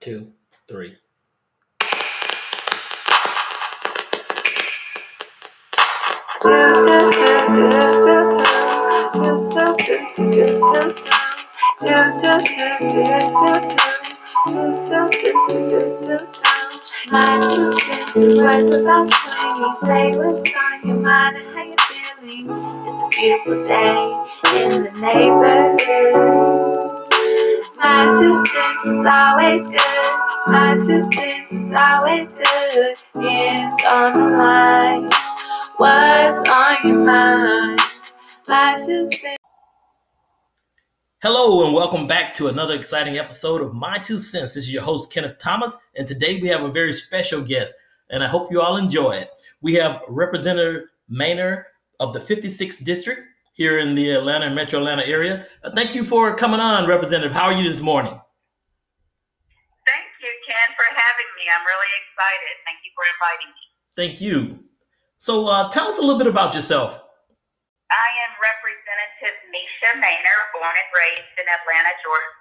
two, three. About twenty. Say what's on your mind and how you feeling. It's a beautiful day in the neighborhood. My two cents is always good. My two cents is always good. Hands on the line. What's on your mind? My two cents. Hello and welcome back to another exciting episode of My Two Cents. This is your host Kenneth Thomas, and today we have a very special guest, and I hope you all enjoy it. We have Representative Mainor of the 56th District here in the Atlanta and Metro Atlanta area. Uh, thank you for coming on, Representative. How are you this morning? Thank you, Ken, for having me. I'm really excited. Thank you for inviting me. Thank you. So, uh, tell us a little bit about yourself. I am Representative Mesha Mainor, born and raised in Atlanta, Georgia,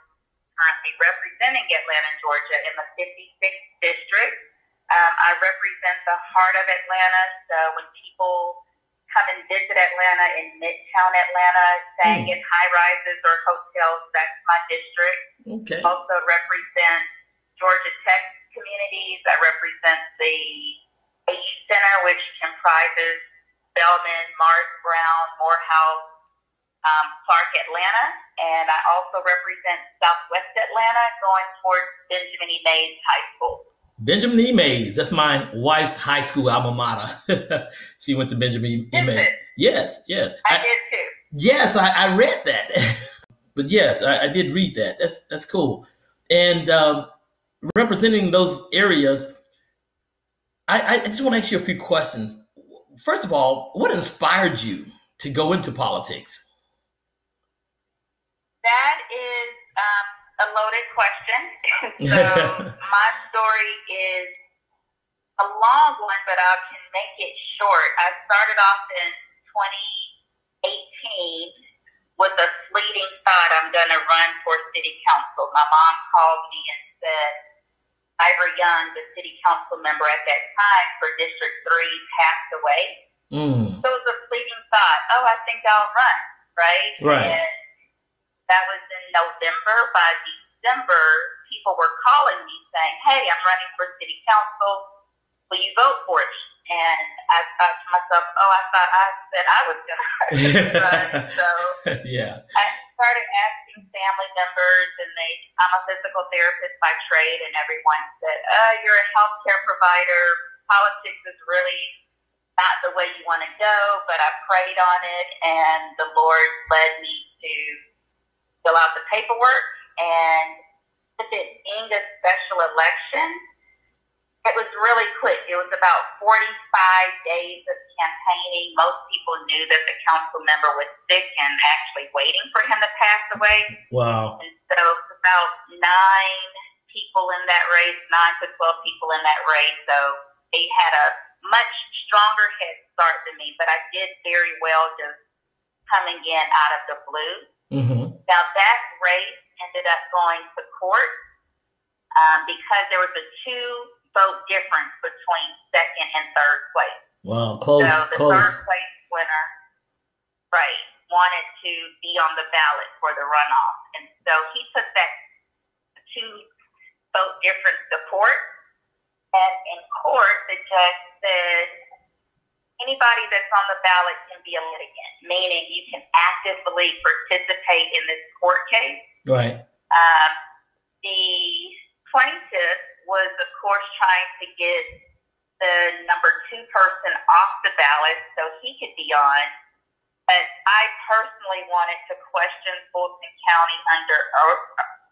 currently representing Atlanta, Georgia in the 56th District. Um, I represent the heart of Atlanta, so when people come and visit Atlanta in Midtown Atlanta, staying Hmm. in high rises or hotels, that's my district. Okay. also represent Georgia Tech communities. I represent the H Center, which comprises Spelman, Morris Brown, Morehouse, um, Clark, Atlanta, and I also represent Southwest Atlanta, going towards Benjamin E. Mays High School. Benjamin E. Mays. That's my wife's high school alma mater. she went to Benjamin E. Mays. Yes, yes. I, I- did too. Yes, I, I read that. but yes, I, I did read that. That's that's cool. And um, representing those areas, I, I just want to ask you a few questions. First of all, what inspired you to go into politics? That is um, a loaded question. so my story is a long one, but I can make it short. I started off in 2018 with a fleeting thought I'm going to run for city council. My mom called me and said, Ivory Young, the city council member at that time for District 3, passed away. Mm, So it was a fleeting thought, oh, I think I'll run, right? Right. And that was November. By December, people were calling me saying, hey, I'm running for city council. Will you vote for me? And I thought to myself, oh, I thought I said I was going to run. So yeah. I started asking family members, and they, I'm a physical therapist by trade, and everyone said, uh, you're a healthcare provider. Politics is really not the way you want to go, but I prayed on it, and the Lord led me to fill out the paperwork. And with it being a special election, it was really quick. It was about 45 days of campaigning. Most people knew that the council member was sick and actually waiting for him to pass away. Wow. And so about nine people in that race, nine to 12 people in that race. So they had a much stronger head start than me, but I did very well just coming in out of the blue. Hmm Now that race ended up going to court um, because there was a two vote difference between second and third place. Wow. Close. So the close. third place winner, right, wanted to be on the ballot for the runoff. And so he took that two vote difference to court. And in court, the judge said anybody that's on the ballot can be a litigant, meaning you can actively participate in this court case. Right. Um, the plaintiff was, of course, trying to get the number two person off the ballot so he could be on. But I personally wanted to question Fulton County under oath,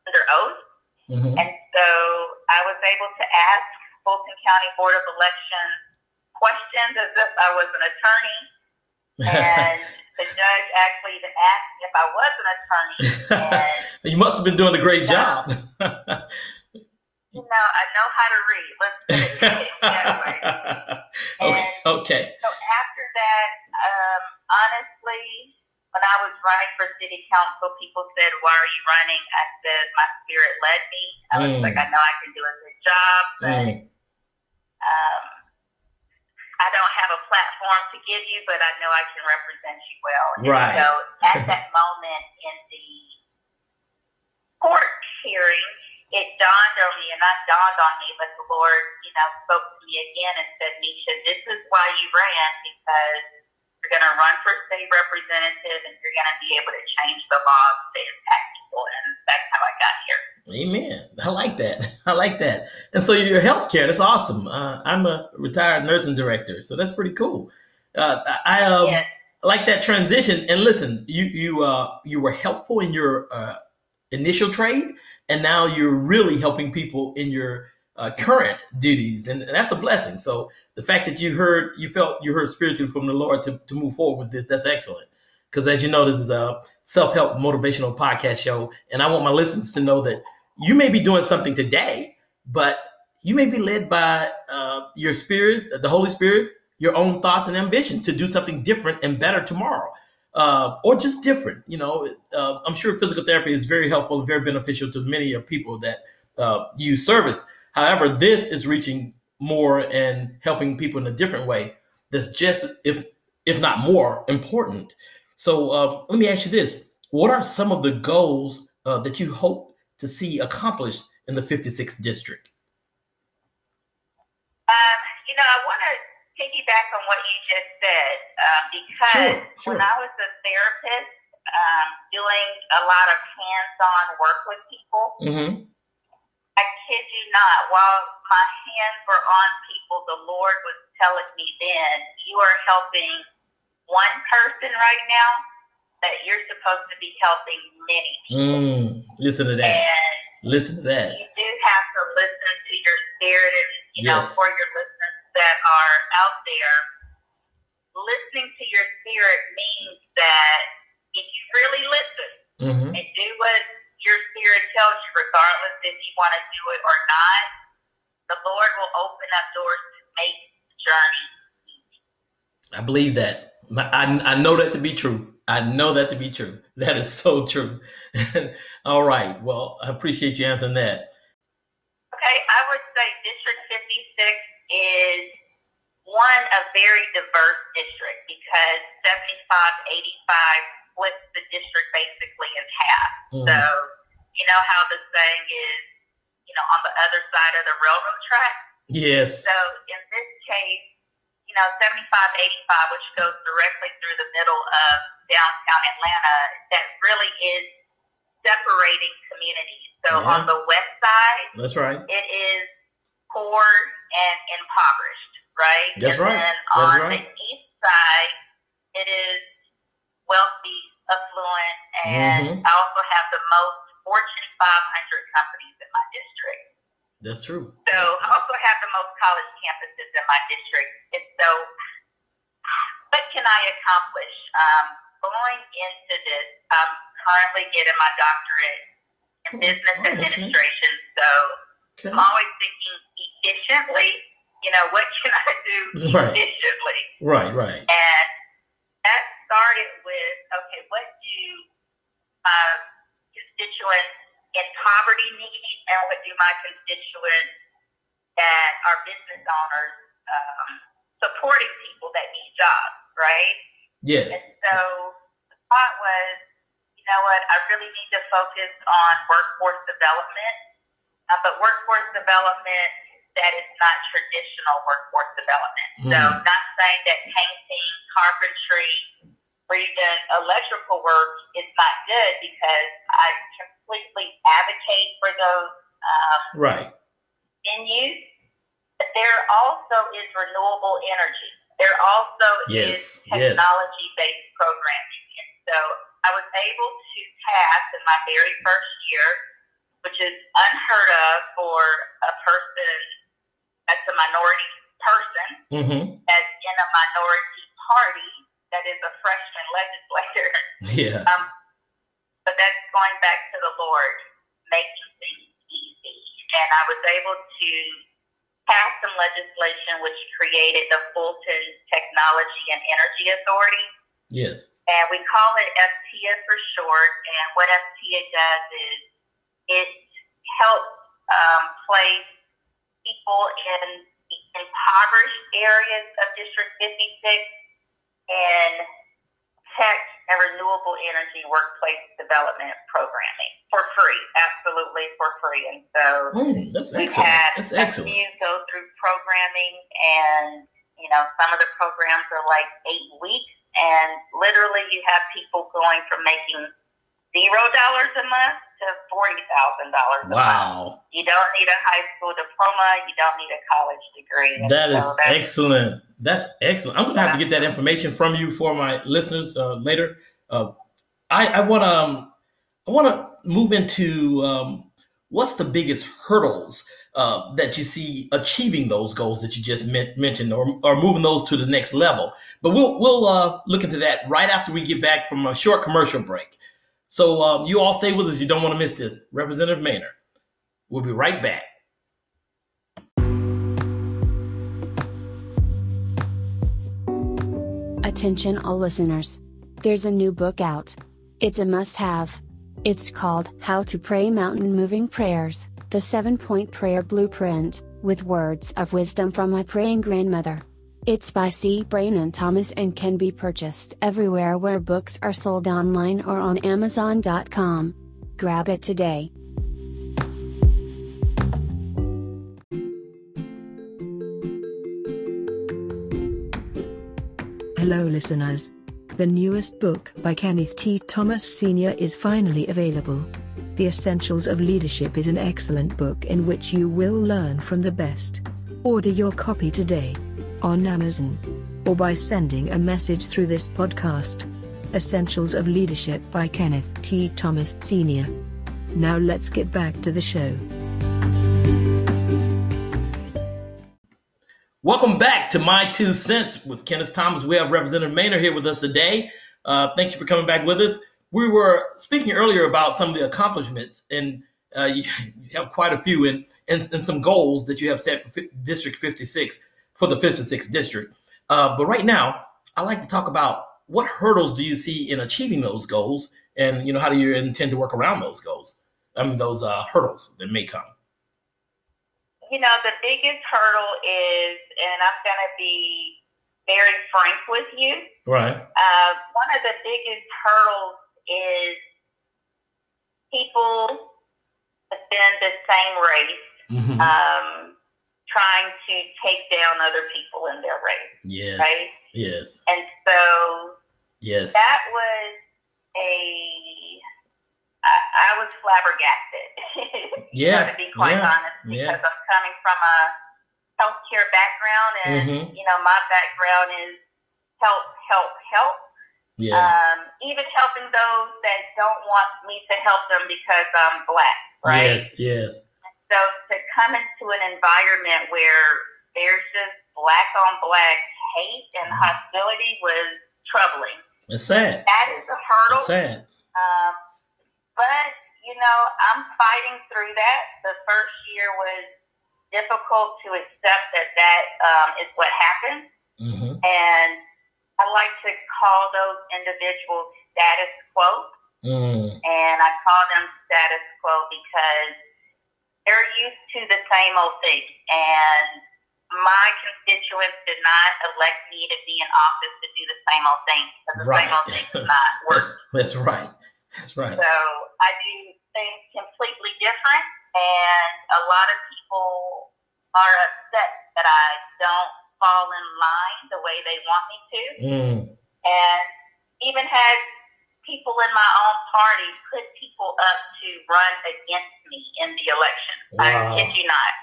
under oath, hmm and so I was able to ask Fulton County Board of Elections questions as if I was an attorney, and the judge actually even asked me if I was an attorney, and you must have been doing a great job. you know, I know how to read. Let's put it that way. okay. okay. So after that, um, honestly, when I was running for city council, people said, "Why are you running?" I said, "My spirit led me." I was Mm. like, "I know I can do a good job, but Mm, um, I don't have a platform to give you, but I know I can represent you well." And Right. So at that moment in the court hearing, it dawned on me, and not dawned on me, but the Lord, you know, spoke to me again and said, "Mesha, this is why you ran because." You're going to run for state representative and you're going to be able to change the laws to impact people. And that's how I got here. Amen. I like that. I like that. And so your healthcare, that's awesome. Uh, I'm a retired nursing director, so that's pretty cool. Uh, I um, yes. like that transition. And listen, you you uh, you were helpful in your uh, initial trade, and now you're really helping people in your uh, current duties, and, and that's a blessing. So the fact that you heard, you felt you heard spiritually from the Lord to, to move forward with this, that's excellent. Because as you know, this is a self help motivational podcast show, and I want my listeners to know that you may be doing something today, but you may be led by uh, your spirit, the Holy Spirit, your own thoughts and ambition to do something different and better tomorrow, uh, or just different. You know, uh, I'm sure physical therapy is very helpful and very beneficial to many of people that uh, use service. However, this is reaching more and helping people in a different way. That's just, if if not more, important. So uh, let me ask you this: What are some of the goals uh, that you hope to see accomplished in the 56th district? Um, you know, I want to piggyback on what you just said um, because Sure, sure. when I was a therapist um, doing a lot of hands-on work with people, Mm-hmm. I kid you not, while my hands were on people, the Lord was telling me then, you are helping one person right now that you're supposed to be helping many people. Mm, listen to that. And Listen to that. you do have to listen to your spirit and you know for your listeners that are out there listening to your spirit means that if you really listen Mm-hmm. and do what your spirit tells you regardless if you want to do it or not the lord will open up doors to make the journey easy I believe that. I, I know that to be true. I know that to be true. That is so true. All right. Well, I appreciate you answering that. Okay, I would say District 56 is one a very diverse district because 75, 85 splits the district basically in half. Mm, So, you know how the saying is, you know, on the other side of the railroad track? yes. So in this case, know, 75, 85, which goes directly through the middle of downtown Atlanta, that really is separating communities. So Yeah. on the west side, That's right. it is poor and impoverished, right? That's and right. That's on right. the east side, it is wealthy, affluent, and Mhm. I also have the most Fortune 500 companies in my district. That's true. So I also have the most college campuses in my district. And so, what can I accomplish? Um, going into this, I'm currently getting my doctorate in Oh, business oh, okay. administration. So Okay. I'm always thinking efficiently. You know, what can I do Right. efficiently? Right. Right. And that started with, okay, what do my constituents in poverty need, and what do my constituents that are business owners um, supporting people that need jobs, right? Yes. And so the thought was, you know what, I really need to focus on workforce development, uh, but workforce development that is not traditional workforce development. So Mm. not saying that painting, carpentry, even electrical work is not good because I completely advocate for those um, Right. venues. But there also is renewable energy. There also Yes, is technology based programming. And so I was able to pass in my very first year, which is unheard of for a person that's a minority person Mm-hmm. that's in a minority party that is a freshman legislator. Yeah. Um, but that's going back to the Lord, making things easy. And I was able to pass some legislation which created the Fulton Technology and Energy Authority. Yes. and we call it FTA for short. And what FTA does is it helps um, place people in the impoverished areas of District 56 in tech and renewable energy workplace development programming for free, absolutely for free. And so Mm, that's we've excellent. had That's a excellent. few go through programming, and you know some of the programs are like eight weeks, and literally you have people going from making zero dollars a month to forty thousand dollars a month. Wow. You don't need a high school diploma. You don't need a college degree. That is so that's- excellent. That's excellent. I'm gonna have to get that information from you for my listeners uh, later. Uh, I, I want to um, I want to move into um, what's the biggest hurdles uh, that you see achieving those goals that you just men- mentioned, or, or moving those to the next level. But we'll we'll uh, look into that right after we get back from a short commercial break. So um, you all stay with us. You don't want to miss this. Representative Mainor. We'll be right back. Attention all listeners. There's a new book out. It's a must have. It's called How to Pray Mountain Moving Prayers, the seven point prayer blueprint, with words of wisdom from my praying grandmother. It's by C. Brain and Thomas and can be purchased everywhere where books are sold online or on Amazon.com. Grab it today. Hello, listeners. The newest book by Kenneth T. Thomas Sr. is finally available. The Essentials of Leadership is an excellent book in which you will learn from the best. Order your copy today on Amazon or by sending a message through this podcast. Essentials of Leadership by Kenneth T. Thomas Sr. Now let's get back to the show. Welcome back to My Two Cents with Kenneth Thomas. We have Representative Mainor here with us today. Uh, thank you for coming back with us. We were speaking earlier about some of the accomplishments, and uh, you, have quite a few, and, and, and some goals that you have set for District 56 for the fifth and sixth district. Uh, but right now, I'd like to talk about what hurdles do you see in achieving those goals, and you know how do you intend to work around those goals? I mean, those uh, hurdles that may come. you know, the biggest hurdle is, and I'm going to be very frank with you. Right. Uh, one of the biggest hurdles is people within the same race Mhm. um, trying to take down other people in their race, yes. right? Yes. And so Yes. that was a, I, I was flabbergasted. you know, Yeah, to be quite yeah, honest, because yeah. I'm coming from a healthcare background, and Mhm. you know, my background is help, help, help. Yeah. Um, even helping those that don't want me to help them because I'm black, right? Yes. Yes. So to come into an environment where there's just black on black hate and Mhm. hostility was troubling. It's sad. That is a hurdle. It's sad. Um, but you know, I'm fighting through that. The first year was difficult to accept that that um, is what happened, hmm and I like to call those individuals status quo, Mm. and I call them status quo because to the same old thing, and my constituents did not elect me to be in office to do the same old thing because the Right. same old thing does not work. That's, that's right. That's right. So I do things completely different, and a lot of people are upset that I don't fall in line the way they want me to, Mm. and even had people in my own party put people up to run against me in the election. Wow. I kid you not.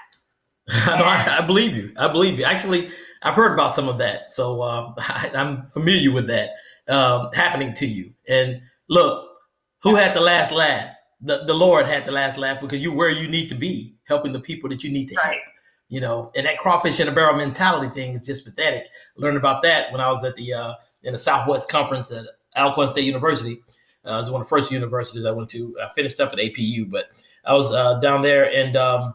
I, know, I, I believe you. I believe you. Actually, I've heard about some of that, so uh, I, I'm familiar with that um, happening to you. And look, who had the last laugh? The, the Lord had the last laugh because you're where you need to be, helping the people that you need to help. You know, and that crawfish in a barrel mentality thing is just pathetic. I learned about that when I was at the uh, in the Southwest Conference at Alcorn State University. Uh, it was one of the first universities I went to. I finished up at APU, but I was uh, down there, and um,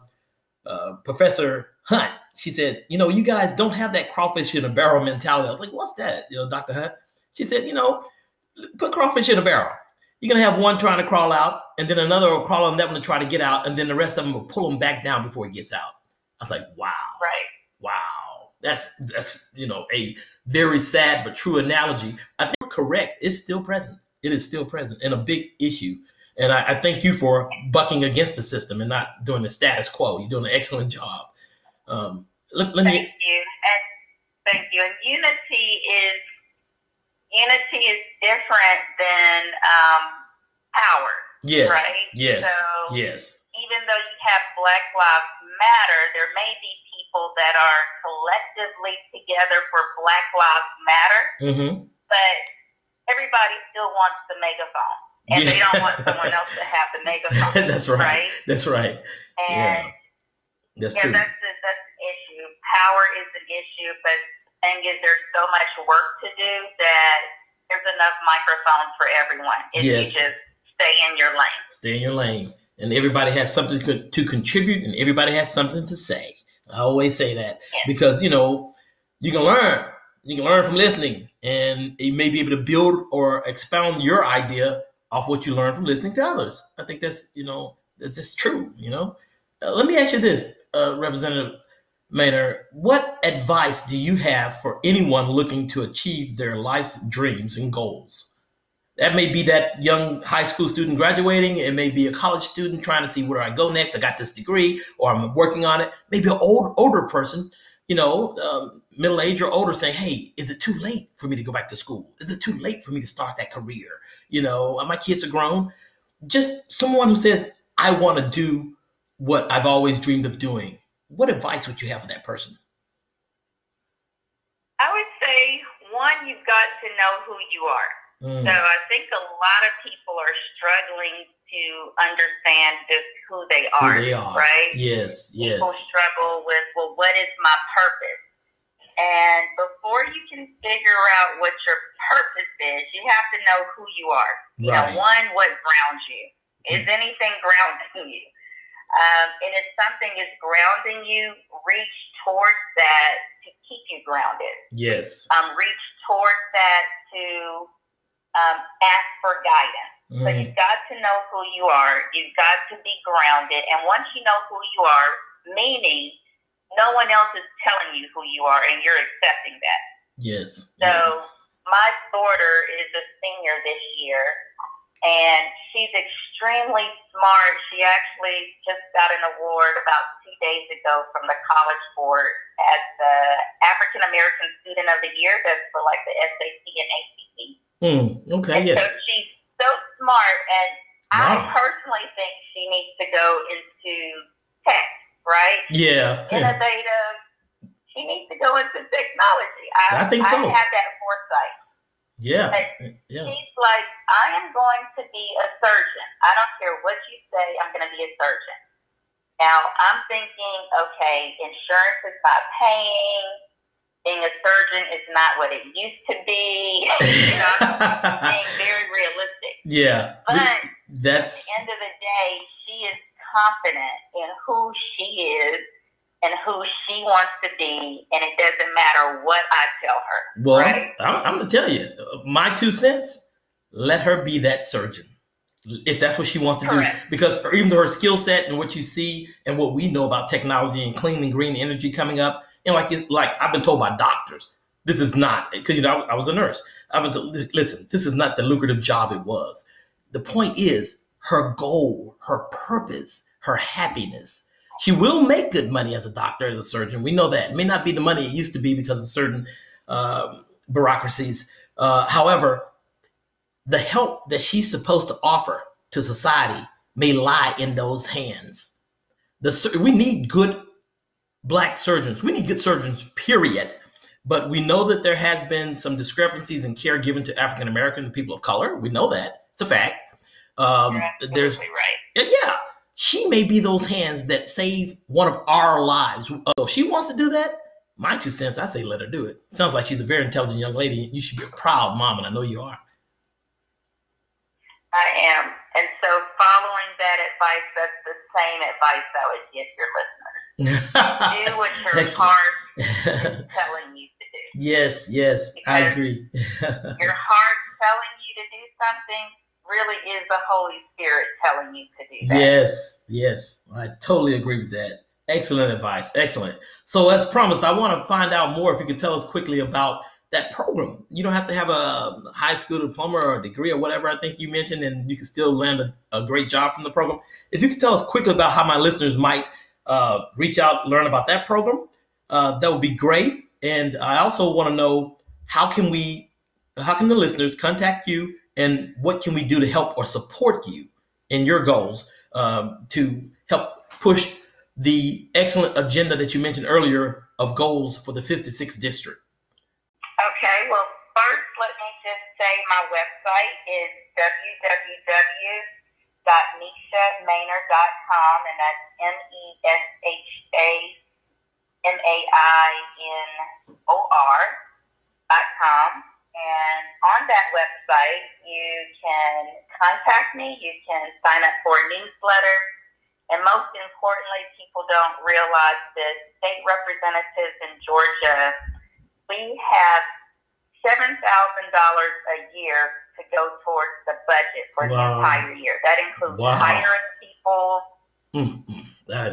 uh, Professor Hunt, she said, you know, you guys don't have that crawfish in a barrel mentality. I was like, what's that? You know, Dr. Hunt. She said, you know, put crawfish in a barrel. You're gonna have one trying to crawl out, and then another will crawl on that one to try to get out, and then the rest of them will pull them back down before it gets out. I was like, wow, Right. wow, that's that's you know a very sad but true analogy. I think correct. It's still present. It is still present and a big issue. And I, I thank you for bucking against the system and not doing the status quo. You're doing an excellent job. Um, let, let Thank me. you. And thank you. And unity is unity is different than um, power. Yes. Right? Yes. So yes. even though you have Black Lives Matter, there may be people that are collectively together for Black Lives Matter, Mm-hmm. but everybody still wants the megaphone. And they don't want someone else to have the megaphone. That's right. Right? That's right. And Yeah. That's Yeah, true. that's a, that's an issue. Power is an issue, but the thing is, there's so much work to do that there's enough microphones for everyone if Yes. you just stay in your lane. Stay in your lane. And everybody has something to, to contribute and everybody has something to say. I always say that Yeah. because, you know, you can learn. You can learn from listening and you may be able to build or expound your idea off what you learn from listening to others. I think that's, you know, that's just true, you know. Uh, let me ask you this, uh, Representative Mainor. What advice do you have for anyone looking to achieve their life's dreams and goals? That may be that young high school student graduating. It may be a college student trying to see where I go next. I got this degree, or I'm working on it. Maybe an old older person, you know, um, middle age or older, saying, "Hey, is it too late for me to go back to school? Is it too late for me to start that career? You know, my kids are grown." Just someone who says, "I want to do what I've always dreamed of doing." What advice would you have for that person? I would say, one, you've got to know who you are. Mm, So I think a lot of people are struggling to understand just who they who are, they are. right? Yes. Yes. People struggle with, well, what is my purpose? And before you can figure out what your purpose is, you have to know who you are. You Right. know, one, what grounds you? Is anything grounding you? Um, and if something is grounding you, reach towards that to keep you grounded. Yes. Um, reach towards that to um, ask for guidance. So Mm, you've got to know who you are. You've got to be grounded. And once you know who you are, meaning no one else is telling you who you are and you're accepting that. yes. So yes. my daughter is a senior this year and she's extremely smart. She actually just got an award about two days ago from the College Board as the African American Student of the Year. That's for like the SAT and ACT. Mm, okay. And Yes. so she's so smart, and Wow. I personally think she needs to go into tech, right? Yeah. yeah. Innovative. She needs to go into technology. I, I think so. I had that foresight. Yeah. But Yeah. She's like, I am going to be a surgeon. I don't care what you say, I'm going to be a surgeon. Now, I'm thinking, okay, insurance is not paying. Being a surgeon is not what it used to be. you know, being very. Yeah. But We- at the end of the day, she is confident in who she is and who she wants to be, and it doesn't matter what I tell her. well. right. I'm, I'm gonna tell you, my two cents. Let her be that surgeon, if that's what she wants to Correct. do. Because even though her skill set and what you see and what we know about technology and clean and green energy coming up, and like it's, like I've been told by doctors, this is not because you know I, I was a nurse. Been told, listen, this is not the lucrative job it was. The point is her goal, her purpose, her happiness. She will make good money as a doctor, as a surgeon. We know that. It may not be the money it used to be because of certain um, bureaucracies. Uh, however, the help that she's supposed to offer to society may lie in those hands. The we need good black surgeons. We need good surgeons, period. But we know that there has been some discrepancies in care given to African American people of color. We know that. It's a fact. Um, there's right. yeah, she may be those hands that save one of our lives. So if she wants to do that, my two cents, I say let her do it. Sounds like she's a very intelligent young lady. You should be a proud mom, and I know you are. I am. And so following that advice, that's the same advice I would give your listeners. Do what your heart is telling you to do. yes, yes, I agree. Your heart telling you to do something really is the Holy Spirit telling you to do that. Yes, yes, I totally agree with that. Excellent advice. Excellent. So, as promised, I want to find out more. If you could tell us quickly about that program. You don't have to have a um, high school diploma or a degree or whatever I think you mentioned, and you can still land a, a great job from the program. If you could tell us quickly about how my listeners might uh, reach out, learn about that program, uh, that would be great. And I also want to know how can we, how can the listeners contact you, and what can we do to help or support you in your goals um, to help push the excellent agenda that you mentioned earlier of goals for the 56th district. Okay, well, first, let me just say my website is www.meshamainor.com, and that's M E S H A M A I N O R dot com. And on that website, you can contact me, you can sign up for a newsletter, and most importantly, people don't realize that state representatives in Georgia we have seven thousand dollars a year to go towards the budget for wow. the entire year. That includes wow. hiring people, mm-hmm.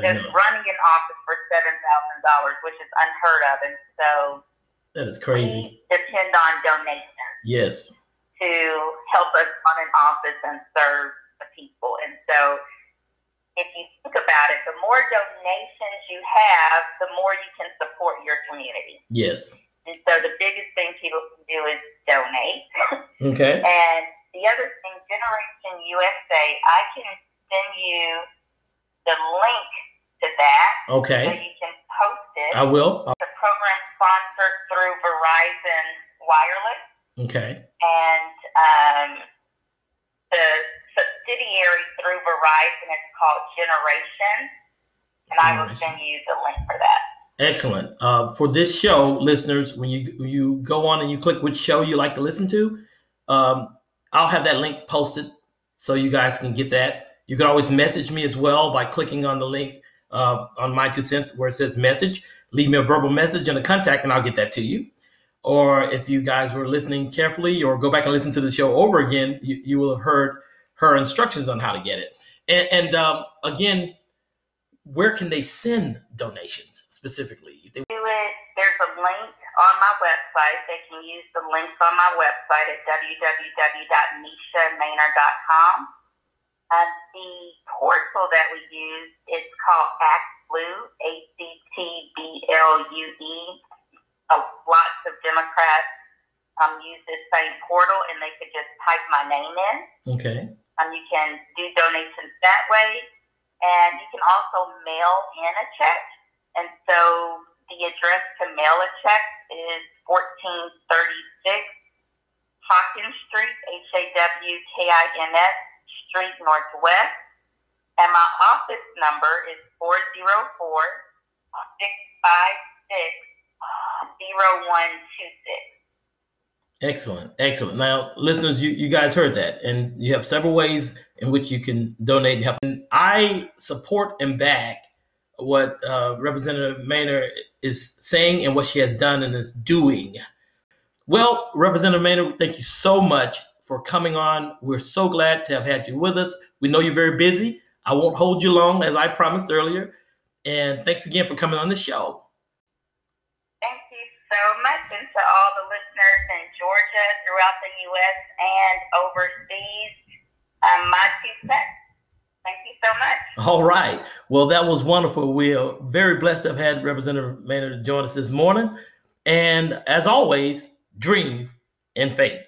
just running an office for seven thousand dollars, which is unheard of, and so that is crazy. We depend on donations. Yes. To help us run an office and serve the people, and so if you think about it, the more donations you have, the more you can support your community. Yes. And so the biggest thing people can do is donate. Okay. and the other thing, Generation USA, I can send you the link to that. Okay. So you can post it. I will. The program sponsored through Verizon Wireless. Okay. And um, the subsidiary through Verizon is called Generation. And Generation. I will send you the link for that. Excellent. Uh, for this show, listeners, when you you go on and you click which show you like to listen to, um, I'll have that link posted so you guys can get that. You can always message me as well by clicking on the link uh, on my two cents where it says message. Leave me a verbal message and a contact, and I'll get that to you. Or if you guys were listening carefully, or go back and listen to the show over again, you, you will have heard her instructions on how to get it. And, and um, again, where can they send donations? Specifically? If they do it, there's a link on my website. They can use the links on my website at www.meshamainor.com. And the portal that we use is called ActBlue, A-C-T-B-L-U-E. Uh, lots of Democrats um, use this same portal, and they could just type my name in. Okay. And you can do donations that way. And you can also mail in a check and so the address to mail a check is 1436 Hawkins Street, H A W K I N S Street Northwest. And my office number is 404 656 0126. Excellent, excellent. Now, listeners, you, you guys heard that, and you have several ways in which you can donate and help. And I support and back what uh, Representative Mainor is saying and what she has done and is doing. Well, Representative Mainor, thank you so much for coming on. We're so glad to have had you with us. We know you're very busy. I won't hold you long, as I promised earlier. And thanks again for coming on the show. Thank you so much, and to all the listeners in Georgia, throughout the U.S., and overseas. Um, my two cents. Thank you so much. All right. Well, that was wonderful. We are very blessed to have had Representative Mainor join us this morning. And as always, dream in faith.